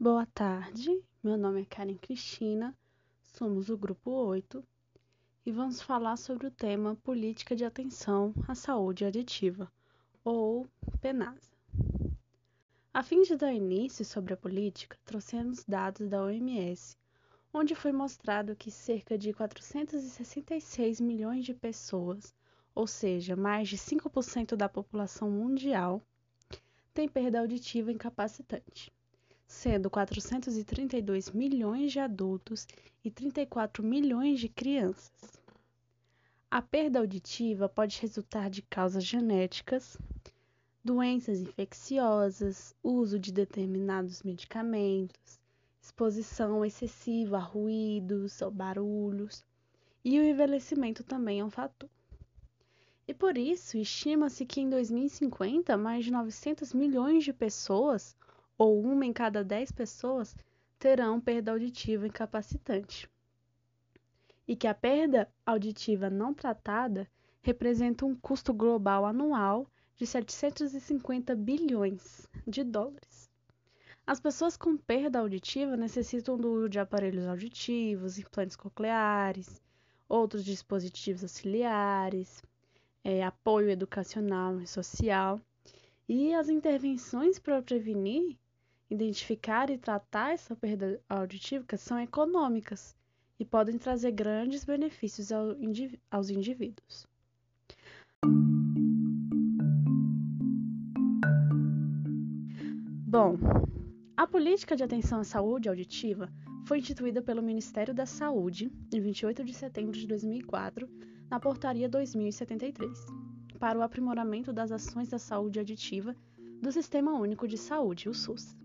Boa tarde, meu nome é Karen Cristina, somos o grupo 8 e vamos falar sobre o tema Política de Atenção à Saúde Aditiva, ou PENASA. A fim de dar início sobre a política, trouxemos dados da OMS, onde foi mostrado que cerca de 466 milhões de pessoas, ou seja, mais de 5% da população mundial, têm perda auditiva incapacitante sendo 432 milhões de adultos e 34 milhões de crianças. A perda auditiva pode resultar de causas genéticas, doenças infecciosas, uso de determinados medicamentos, exposição excessiva a ruídos ou barulhos, e o envelhecimento também é um fator. E por isso, estima-se que em 2050 mais de 900 milhões de pessoas ou uma em cada dez pessoas terão perda auditiva incapacitante. E que a perda auditiva não tratada representa um custo global anual de 750 bilhões de dólares. As pessoas com perda auditiva necessitam do uso de aparelhos auditivos, implantes cocleares, outros dispositivos auxiliares, é, apoio educacional e social. E as intervenções para prevenir Identificar e tratar essa perda auditiva são econômicas e podem trazer grandes benefícios aos indivíduos. Bom, a política de atenção à saúde auditiva foi instituída pelo Ministério da Saúde em 28 de setembro de 2004, na Portaria 2073, para o aprimoramento das ações da saúde auditiva do Sistema Único de Saúde, o SUS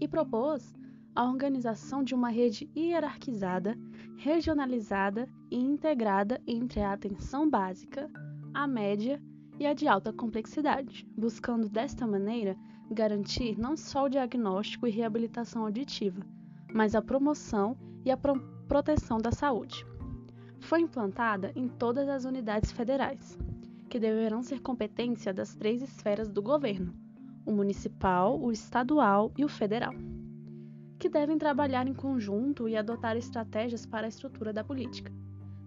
e propôs a organização de uma rede hierarquizada, regionalizada e integrada entre a atenção básica, a média e a de alta complexidade, buscando desta maneira garantir não só o diagnóstico e reabilitação auditiva, mas a promoção e a pro proteção da saúde. Foi implantada em todas as unidades federais, que deverão ser competência das três esferas do governo o municipal, o estadual e o federal, que devem trabalhar em conjunto e adotar estratégias para a estrutura da política,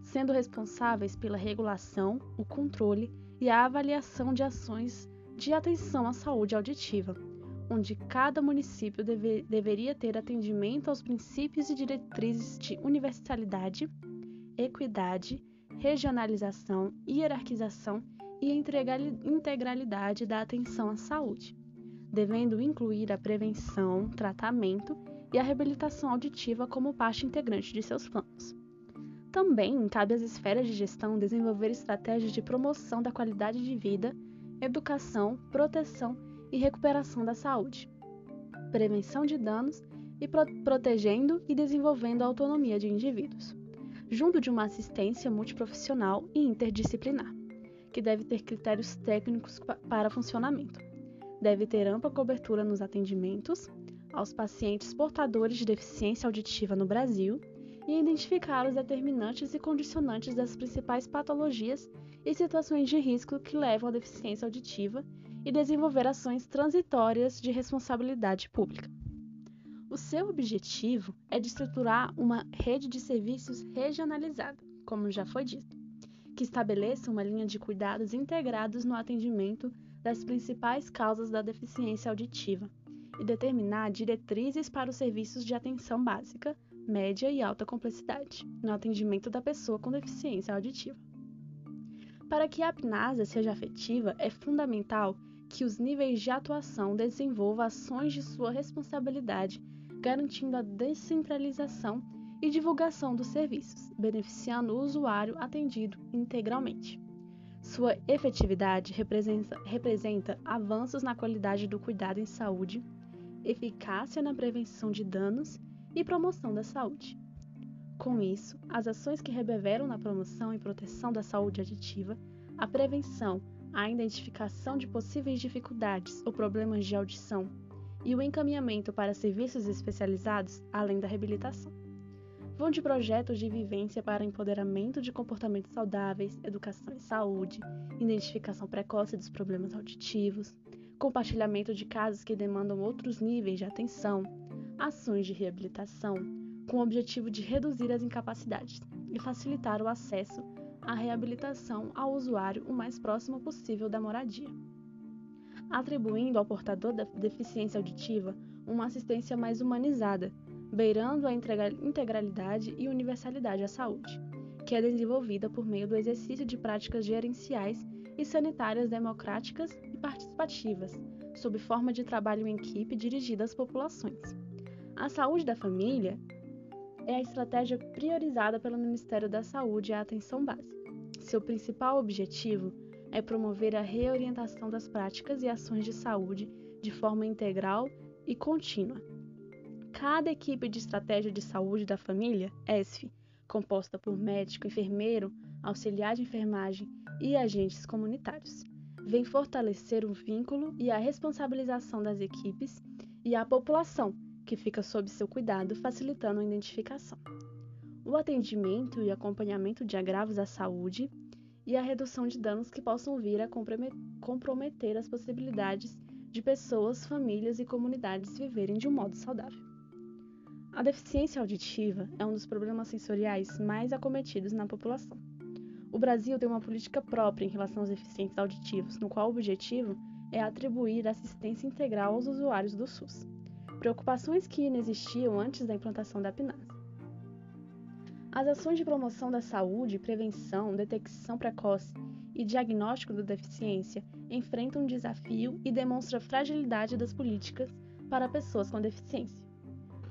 sendo responsáveis pela regulação, o controle e a avaliação de ações de atenção à saúde auditiva, onde cada município deve, deveria ter atendimento aos princípios e diretrizes de universalidade, equidade, regionalização, hierarquização e integralidade da atenção à saúde devendo incluir a prevenção, tratamento e a reabilitação auditiva como parte integrante de seus planos. Também cabe às esferas de gestão desenvolver estratégias de promoção da qualidade de vida, educação, proteção e recuperação da saúde, prevenção de danos e pro protegendo e desenvolvendo a autonomia de indivíduos, junto de uma assistência multiprofissional e interdisciplinar, que deve ter critérios técnicos para funcionamento deve ter ampla cobertura nos atendimentos aos pacientes portadores de deficiência auditiva no Brasil e identificar os determinantes e condicionantes das principais patologias e situações de risco que levam à deficiência auditiva e desenvolver ações transitórias de responsabilidade pública. O seu objetivo é de estruturar uma rede de serviços regionalizada, como já foi dito, que estabeleça uma linha de cuidados integrados no atendimento das principais causas da deficiência auditiva e determinar diretrizes para os serviços de atenção básica, média e alta complexidade no atendimento da pessoa com deficiência auditiva. Para que a APNASA seja afetiva, é fundamental que os níveis de atuação desenvolvam ações de sua responsabilidade, garantindo a descentralização e divulgação dos serviços, beneficiando o usuário atendido integralmente. Sua efetividade representa, representa avanços na qualidade do cuidado em saúde, eficácia na prevenção de danos e promoção da saúde. Com isso, as ações que reverberam na promoção e proteção da saúde aditiva, a prevenção, a identificação de possíveis dificuldades ou problemas de audição e o encaminhamento para serviços especializados, além da reabilitação vão de projetos de vivência para empoderamento de comportamentos saudáveis, educação e saúde, identificação precoce dos problemas auditivos, compartilhamento de casos que demandam outros níveis de atenção, ações de reabilitação com o objetivo de reduzir as incapacidades e facilitar o acesso à reabilitação ao usuário o mais próximo possível da moradia, atribuindo ao portador da deficiência auditiva uma assistência mais humanizada, beirando a integralidade e universalidade à saúde, que é desenvolvida por meio do exercício de práticas gerenciais e sanitárias democráticas e participativas, sob forma de trabalho em equipe dirigida às populações. A saúde da família é a estratégia priorizada pelo Ministério da Saúde e atenção básica. Seu principal objetivo é promover a reorientação das práticas e ações de saúde de forma integral e contínua. Cada equipe de estratégia de saúde da família, ESF, composta por médico, enfermeiro, auxiliar de enfermagem e agentes comunitários, vem fortalecer o vínculo e a responsabilização das equipes e a população que fica sob seu cuidado, facilitando a identificação. O atendimento e acompanhamento de agravos à saúde e a redução de danos que possam vir a comprometer as possibilidades de pessoas, famílias e comunidades viverem de um modo saudável. A deficiência auditiva é um dos problemas sensoriais mais acometidos na população. O Brasil tem uma política própria em relação aos deficientes auditivos, no qual o objetivo é atribuir assistência integral aos usuários do SUS. Preocupações que inexistiam antes da implantação da PNAS. As ações de promoção da saúde, prevenção, detecção precoce e diagnóstico da deficiência enfrentam um desafio e demonstram a fragilidade das políticas para pessoas com deficiência.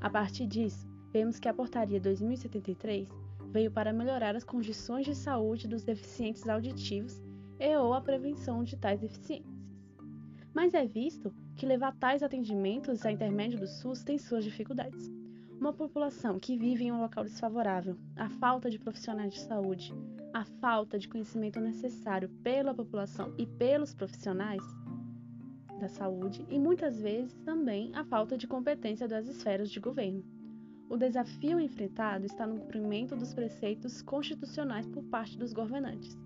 A partir disso, vemos que a Portaria 2073 veio para melhorar as condições de saúde dos deficientes auditivos e ou a prevenção de tais deficiências. Mas é visto que levar tais atendimentos a intermédio do SUS tem suas dificuldades. Uma população que vive em um local desfavorável, a falta de profissionais de saúde, a falta de conhecimento necessário pela população e pelos profissionais da saúde e muitas vezes também a falta de competência das esferas de governo. O desafio enfrentado está no cumprimento dos preceitos constitucionais por parte dos governantes.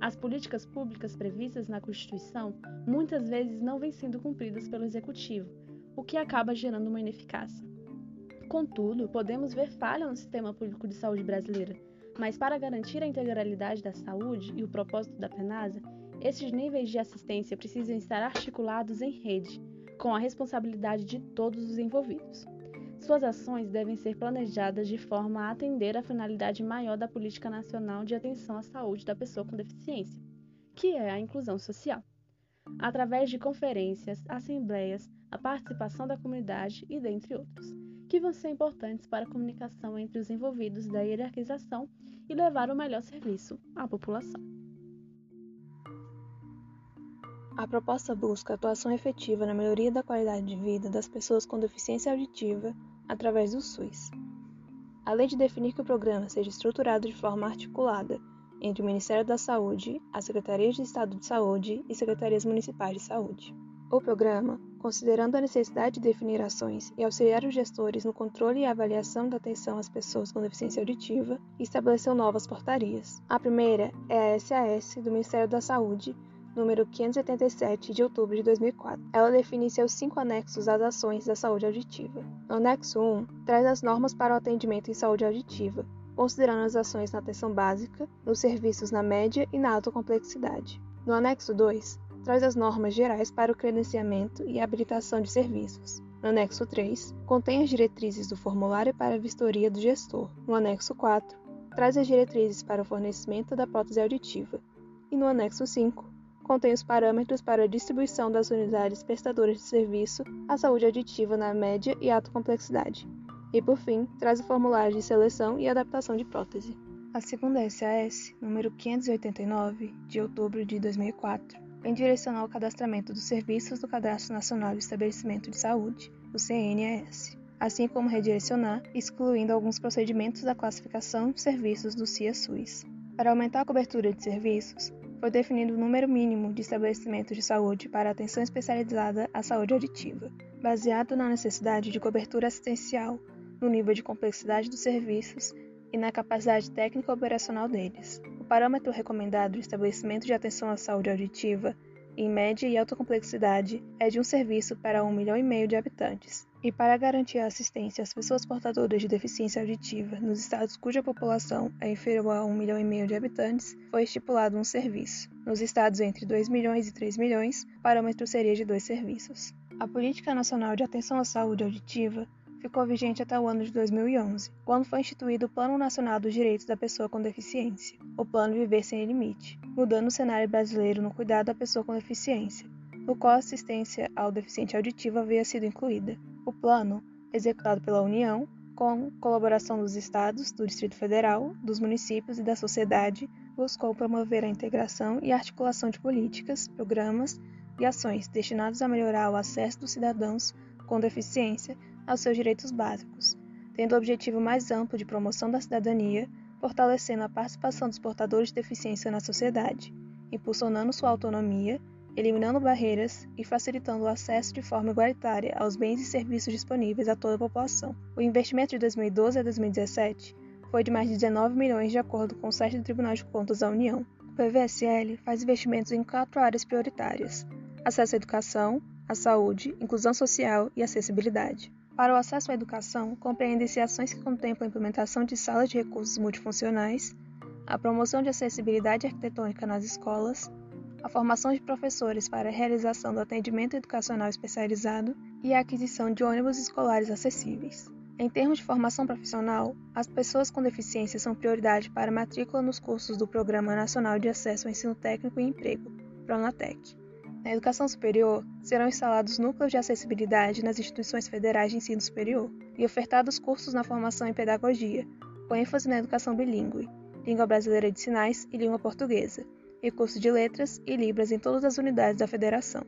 As políticas públicas previstas na Constituição muitas vezes não vêm sendo cumpridas pelo Executivo, o que acaba gerando uma ineficácia. Contudo, podemos ver falha no sistema público de saúde brasileira, mas para garantir a integralidade da saúde e o propósito da PENASA, esses níveis de assistência precisam estar articulados em rede, com a responsabilidade de todos os envolvidos. Suas ações devem ser planejadas de forma a atender à finalidade maior da Política Nacional de Atenção à Saúde da Pessoa com Deficiência, que é a inclusão social, através de conferências, assembleias, a participação da comunidade e dentre outros que vão ser importantes para a comunicação entre os envolvidos da hierarquização e levar o melhor serviço à população. A proposta busca atuação efetiva na melhoria da qualidade de vida das pessoas com deficiência auditiva através do SUS. Além de definir que o programa seja estruturado de forma articulada entre o Ministério da Saúde, as Secretarias de Estado de Saúde e Secretarias Municipais de Saúde. O programa, considerando a necessidade de definir ações e auxiliar os gestores no controle e avaliação da atenção às pessoas com deficiência auditiva, estabeleceu novas portarias. A primeira é a SAS do Ministério da Saúde, número 587 de outubro de 2004. Ela define seus cinco anexos às ações da saúde auditiva. No anexo 1, traz as normas para o atendimento em saúde auditiva, considerando as ações na atenção básica, nos serviços na média e na alta complexidade. No anexo 2, traz as normas gerais para o credenciamento e habilitação de serviços. No anexo 3, contém as diretrizes do formulário para a vistoria do gestor. No anexo 4, traz as diretrizes para o fornecimento da prótese auditiva. E no anexo 5, contém os parâmetros para a distribuição das unidades prestadoras de serviço à saúde auditiva na média e alta complexidade. E, por fim, traz o formulário de seleção e adaptação de prótese. A segunda SAS, número 589, de outubro de 2004, vem direcionar o cadastramento dos serviços do Cadastro Nacional de Estabelecimento de Saúde, o CNAS, assim como redirecionar, excluindo alguns procedimentos da classificação de serviços do CIA-SUS. Para aumentar a cobertura de serviços, foi definido o número mínimo de estabelecimentos de saúde para atenção especializada à saúde auditiva, baseado na necessidade de cobertura assistencial, no nível de complexidade dos serviços e na capacidade técnica operacional deles. O parâmetro recomendado de estabelecimento de atenção à saúde auditiva em média e alta complexidade, é de um serviço para um milhão e meio de habitantes. E para garantir a assistência às pessoas portadoras de deficiência auditiva nos estados cuja população é inferior a um milhão e meio de habitantes, foi estipulado um serviço. Nos estados entre 2 milhões e 3 milhões, o parâmetro seria de dois serviços. A Política Nacional de Atenção à Saúde Auditiva ficou vigente até o ano de 2011, quando foi instituído o Plano Nacional dos Direitos da Pessoa com Deficiência, o Plano Viver Sem Limite, mudando o cenário brasileiro no cuidado da pessoa com deficiência, no qual a assistência ao deficiente auditivo havia sido incluída. O plano, executado pela União, com colaboração dos estados, do Distrito Federal, dos municípios e da sociedade, buscou promover a integração e articulação de políticas, programas e ações destinados a melhorar o acesso dos cidadãos com deficiência aos seus direitos básicos, tendo o objetivo mais amplo de promoção da cidadania, fortalecendo a participação dos portadores de deficiência na sociedade, impulsionando sua autonomia, eliminando barreiras e facilitando o acesso de forma igualitária aos bens e serviços disponíveis a toda a população. O investimento de 2012 a 2017 foi de mais de 19 milhões de acordo com o site do Tribunal de Contas da União. O PVSL faz investimentos em quatro áreas prioritárias: acesso à educação, à saúde, inclusão social e acessibilidade. Para o acesso à educação, compreendem-se ações que contemplam a implementação de salas de recursos multifuncionais, a promoção de acessibilidade arquitetônica nas escolas, a formação de professores para a realização do atendimento educacional especializado e a aquisição de ônibus escolares acessíveis. Em termos de formação profissional, as pessoas com deficiência são prioridade para matrícula nos cursos do Programa Nacional de Acesso ao Ensino Técnico e Emprego, PRONATEC. Na educação superior, serão instalados núcleos de acessibilidade nas instituições federais de ensino superior e ofertados cursos na formação em pedagogia, com ênfase na educação bilíngue, língua brasileira de sinais e língua portuguesa, e curso de letras e libras em todas as unidades da federação.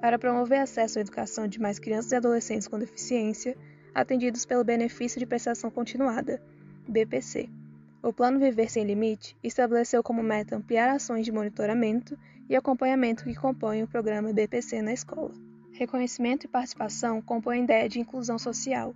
Para promover acesso à educação de mais crianças e adolescentes com deficiência, atendidos pelo benefício de prestação continuada, BPC. O Plano Viver Sem Limite estabeleceu como meta ampliar ações de monitoramento e acompanhamento que compõem o programa BPC na escola. Reconhecimento e participação compõem a ideia de inclusão social.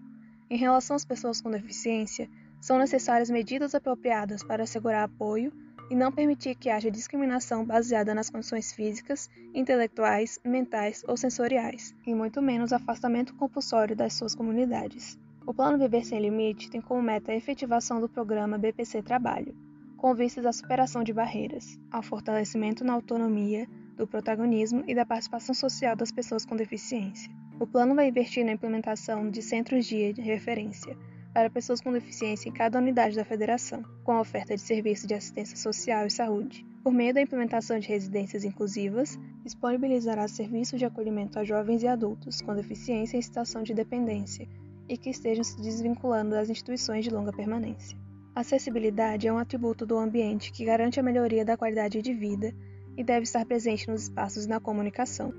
Em relação às pessoas com deficiência, são necessárias medidas apropriadas para assegurar apoio e não permitir que haja discriminação baseada nas condições físicas, intelectuais, mentais ou sensoriais, e muito menos afastamento compulsório das suas comunidades. O Plano Viver Sem Limite tem como meta a efetivação do programa BPC Trabalho, com vistas à superação de barreiras, ao fortalecimento na autonomia, do protagonismo e da participação social das pessoas com deficiência. O plano vai investir na implementação de centros de referência para pessoas com deficiência em cada unidade da federação, com a oferta de serviços de assistência social e saúde. Por meio da implementação de residências inclusivas, disponibilizará serviços de acolhimento a jovens e adultos com deficiência em situação de dependência e que estejam se desvinculando das instituições de longa permanência. Acessibilidade é um atributo do ambiente que garante a melhoria da qualidade de vida e deve estar presente nos espaços e na comunicação.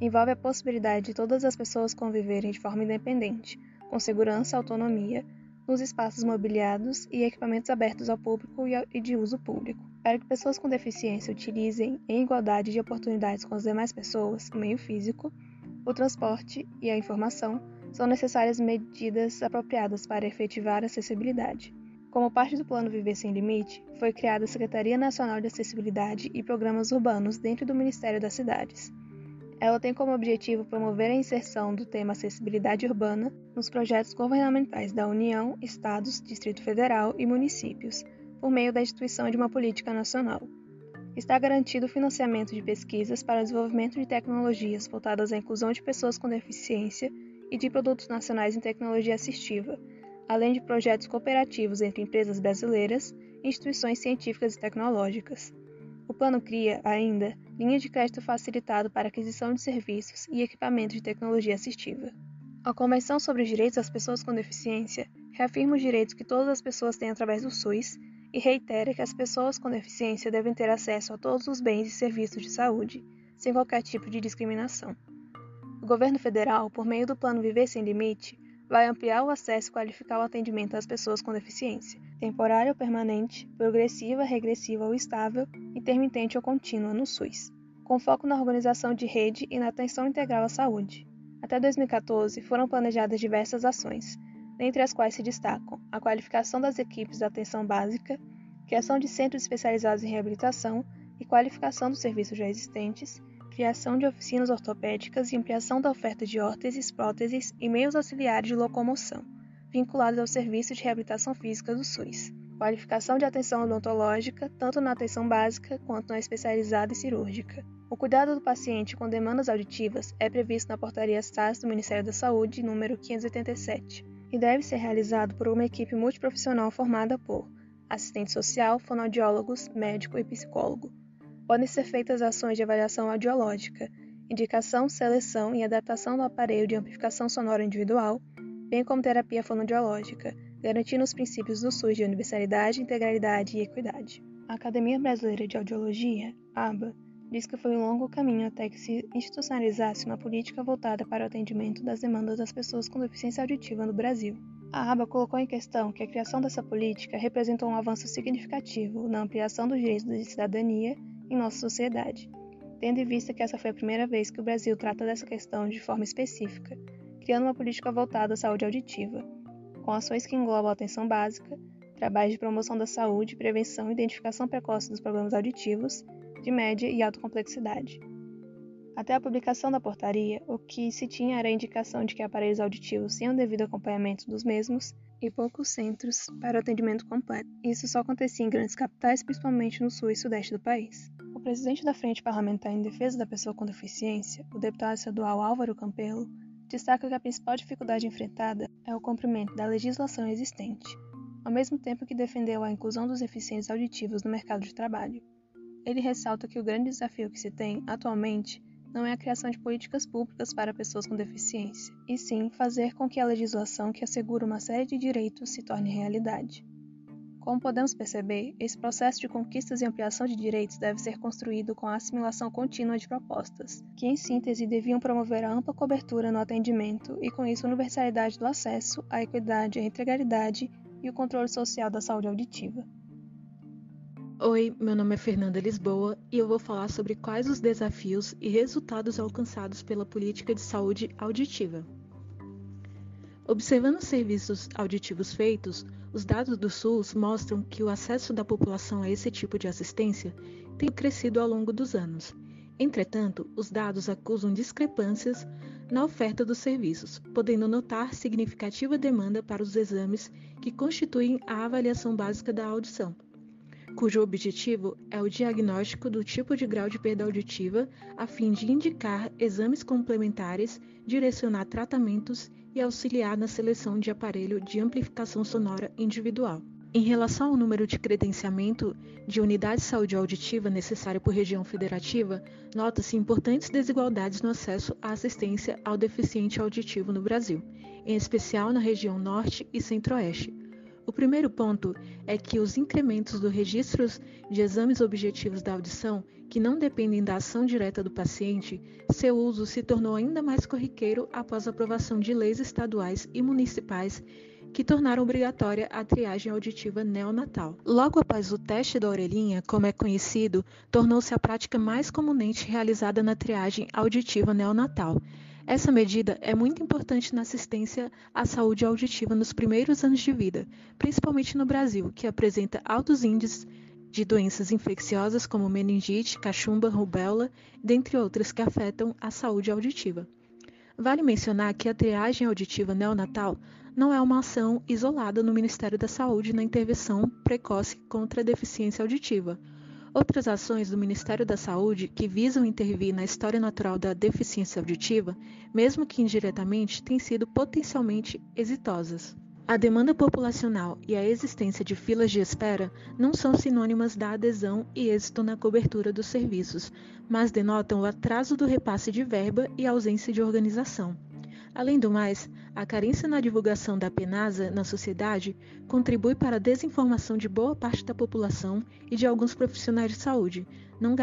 Envolve a possibilidade de todas as pessoas conviverem de forma independente, com segurança e autonomia, nos espaços mobiliados e equipamentos abertos ao público e de uso público. Para que pessoas com deficiência utilizem em igualdade de oportunidades com as demais pessoas o meio físico, o transporte e a informação, são necessárias medidas apropriadas para efetivar a acessibilidade. Como parte do Plano Viver Sem Limite, foi criada a Secretaria Nacional de Acessibilidade e Programas Urbanos dentro do Ministério das Cidades. Ela tem como objetivo promover a inserção do tema acessibilidade urbana nos projetos governamentais da União, Estados, Distrito Federal e municípios, por meio da instituição de uma política nacional. Está garantido o financiamento de pesquisas para o desenvolvimento de tecnologias voltadas à inclusão de pessoas com deficiência e de produtos nacionais em tecnologia assistiva, além de projetos cooperativos entre empresas brasileiras e instituições científicas e tecnológicas. O plano cria, ainda, linha de crédito facilitado para aquisição de serviços e equipamentos de tecnologia assistiva. A Convenção sobre os Direitos das Pessoas com Deficiência reafirma os direitos que todas as pessoas têm através do SUS e reitera que as pessoas com deficiência devem ter acesso a todos os bens e serviços de saúde, sem qualquer tipo de discriminação. O governo federal, por meio do Plano Viver Sem Limite, vai ampliar o acesso e qualificar o atendimento às pessoas com deficiência, temporária ou permanente, progressiva, regressiva ou estável, intermitente ou contínua no SUS, com foco na organização de rede e na atenção integral à saúde. Até 2014 foram planejadas diversas ações, dentre as quais se destacam a qualificação das equipes da atenção básica, criação de centros especializados em reabilitação e qualificação dos serviços já existentes, criação de oficinas ortopédicas e ampliação da oferta de órteses, próteses e meios auxiliares de locomoção, vinculados ao Serviço de Reabilitação Física do SUS. Qualificação de atenção odontológica, tanto na atenção básica quanto na especializada e cirúrgica. O cuidado do paciente com demandas auditivas é previsto na Portaria SAS do Ministério da Saúde, número 587, e deve ser realizado por uma equipe multiprofissional formada por assistente social, fonoaudiólogos, médico e psicólogo. Podem ser feitas ações de avaliação audiológica, indicação, seleção e adaptação do aparelho de amplificação sonora individual, bem como terapia fonoaudiológica, garantindo os princípios do SUS de universalidade, integralidade e equidade. A Academia Brasileira de Audiologia, ABA, diz que foi um longo caminho até que se institucionalizasse uma política voltada para o atendimento das demandas das pessoas com deficiência auditiva no Brasil. A aba colocou em questão que a criação dessa política representou um avanço significativo na ampliação dos direitos de cidadania em nossa sociedade, tendo em vista que essa foi a primeira vez que o Brasil trata dessa questão de forma específica, criando uma política voltada à saúde auditiva, com ações que englobam a atenção básica, trabalhos de promoção da saúde, prevenção e identificação precoce dos problemas auditivos, de média e alta complexidade. Até a publicação da portaria, o que se tinha era a indicação de que aparelhos auditivos tinham devido acompanhamento dos mesmos e poucos centros para o atendimento completo. Isso só acontecia em grandes capitais, principalmente no sul e sudeste do país. O presidente da Frente Parlamentar em Defesa da Pessoa com Deficiência, o deputado estadual Álvaro Campelo, destaca que a principal dificuldade enfrentada é o cumprimento da legislação existente, ao mesmo tempo que defendeu a inclusão dos deficientes auditivos no mercado de trabalho. Ele ressalta que o grande desafio que se tem atualmente não é a criação de políticas públicas para pessoas com deficiência, e sim fazer com que a legislação que assegura uma série de direitos se torne realidade. Como podemos perceber, esse processo de conquistas e ampliação de direitos deve ser construído com a assimilação contínua de propostas, que em síntese deviam promover a ampla cobertura no atendimento e com isso a universalidade do acesso, a equidade, a integralidade e o controle social da saúde auditiva. Oi, meu nome é Fernanda Lisboa e eu vou falar sobre quais os desafios e resultados alcançados pela política de saúde auditiva. Observando os serviços auditivos feitos, os dados do SUS mostram que o acesso da população a esse tipo de assistência tem crescido ao longo dos anos. Entretanto, os dados acusam discrepâncias na oferta dos serviços, podendo notar significativa demanda para os exames que constituem a avaliação básica da audição cujo objetivo é o diagnóstico do tipo de grau de perda auditiva, a fim de indicar exames complementares, direcionar tratamentos e auxiliar na seleção de aparelho de amplificação sonora individual. Em relação ao número de credenciamento de unidade de saúde auditiva necessário por região federativa, nota-se importantes desigualdades no acesso à assistência ao deficiente auditivo no Brasil, em especial na região Norte e Centro-Oeste, o primeiro ponto é que os incrementos dos registros de exames objetivos da audição, que não dependem da ação direta do paciente, seu uso se tornou ainda mais corriqueiro após a aprovação de leis estaduais e municipais que tornaram obrigatória a triagem auditiva neonatal. Logo após o teste da orelhinha, como é conhecido, tornou-se a prática mais comumente realizada na triagem auditiva neonatal. Essa medida é muito importante na assistência à saúde auditiva nos primeiros anos de vida, principalmente no Brasil, que apresenta altos índices de doenças infecciosas como meningite, cachumba, rubéola, dentre outras que afetam a saúde auditiva. Vale mencionar que a triagem auditiva neonatal não é uma ação isolada no Ministério da Saúde na intervenção precoce contra a deficiência auditiva, Outras ações do Ministério da Saúde que visam intervir na história natural da deficiência auditiva, mesmo que indiretamente, têm sido potencialmente exitosas. A demanda populacional e a existência de filas de espera não são sinônimas da adesão e êxito na cobertura dos serviços, mas denotam o atraso do repasse de verba e ausência de organização. Além do mais, a carência na divulgação da PENASA na sociedade contribui para a desinformação de boa parte da população e de alguns profissionais de saúde, não,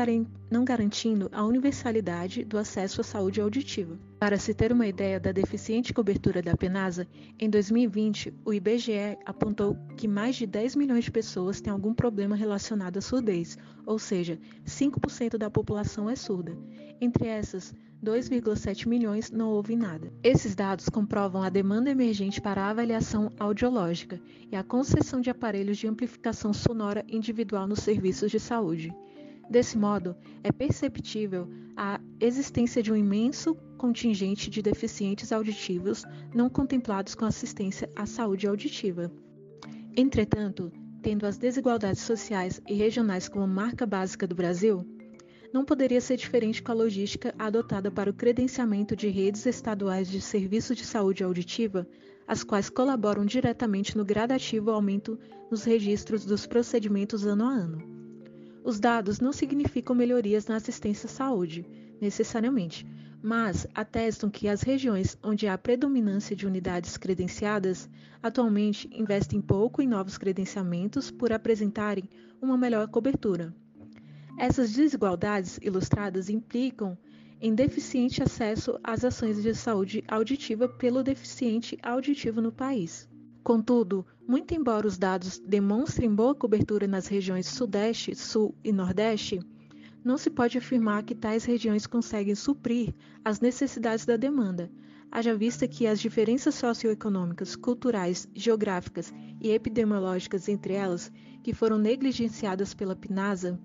garantindo a universalidade do acesso à saúde auditiva. Para se ter uma ideia da deficiente cobertura da PENASA, em 2020, o IBGE apontou que mais de 10 milhões de pessoas têm algum problema relacionado à surdez, ou seja, 5% da população é surda. Entre essas, 2,7 milhões não ouvem nada. Esses dados comprovam a demanda emergente para a avaliação audiológica e a concessão de aparelhos de amplificação sonora individual nos serviços de saúde. Desse modo, é perceptível a existência de um imenso contingente de deficientes auditivos não contemplados com assistência à saúde auditiva. Entretanto, tendo as desigualdades sociais e regionais como marca básica do Brasil, não poderia ser diferente com a logística adotada para o credenciamento de redes estaduais de serviços de saúde auditiva, as quais colaboram diretamente no gradativo aumento nos registros dos procedimentos ano a ano. Os dados não significam melhorias na assistência à saúde, necessariamente, mas atestam que as regiões onde há predominância de unidades credenciadas atualmente investem pouco em novos credenciamentos por apresentarem uma melhor cobertura. Essas desigualdades ilustradas implicam em deficiente acesso às ações de saúde auditiva pelo deficiente auditivo no país. Contudo, muito embora os dados demonstrem boa cobertura nas regiões Sudeste, Sul e Nordeste, não se pode afirmar que tais regiões conseguem suprir as necessidades da demanda, haja vista que as diferenças socioeconômicas, culturais, geográficas e epidemiológicas entre elas, que foram negligenciadas pela PNASA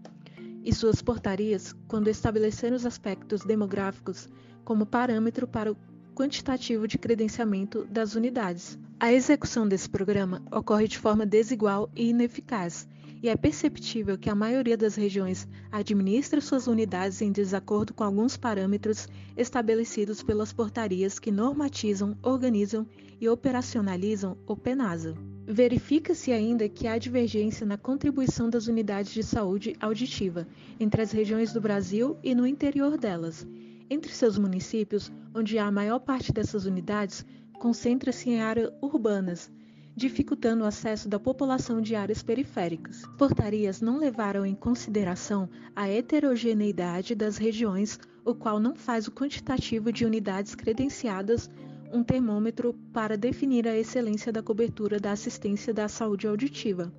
e suas portarias quando estabeleceram os aspectos demográficos como parâmetro para o quantitativo de credenciamento das unidades. A execução desse programa ocorre de forma desigual e ineficaz, e é perceptível que a maioria das regiões administra suas unidades em desacordo com alguns parâmetros estabelecidos pelas portarias que normatizam, organizam e operacionalizam o PENASA. Verifica-se ainda que há divergência na contribuição das unidades de saúde auditiva entre as regiões do Brasil e no interior delas, entre seus municípios, onde há a maior parte dessas unidades, concentra-se em áreas urbanas, dificultando o acesso da população de áreas periféricas. Portarias não levaram em consideração a heterogeneidade das regiões, o qual não faz o quantitativo de unidades credenciadas um termômetro para definir a excelência da cobertura da assistência da saúde auditiva.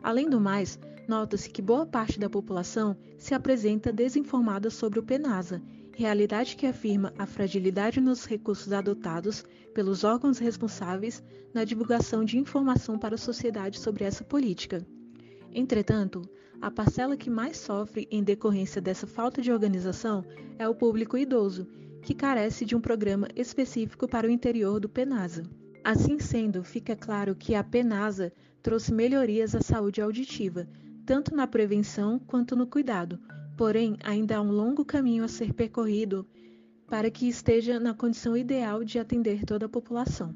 Além do mais, nota-se que boa parte da população se apresenta desinformada sobre o PENASA realidade que afirma a fragilidade nos recursos adotados pelos órgãos responsáveis na divulgação de informação para a sociedade sobre essa política. Entretanto, a parcela que mais sofre em decorrência dessa falta de organização é o público idoso, que carece de um programa específico para o interior do PENASA. Assim sendo, fica claro que a PENASA trouxe melhorias à saúde auditiva, tanto na prevenção quanto no cuidado, Porém, ainda há um longo caminho a ser percorrido para que esteja na condição ideal de atender toda a população.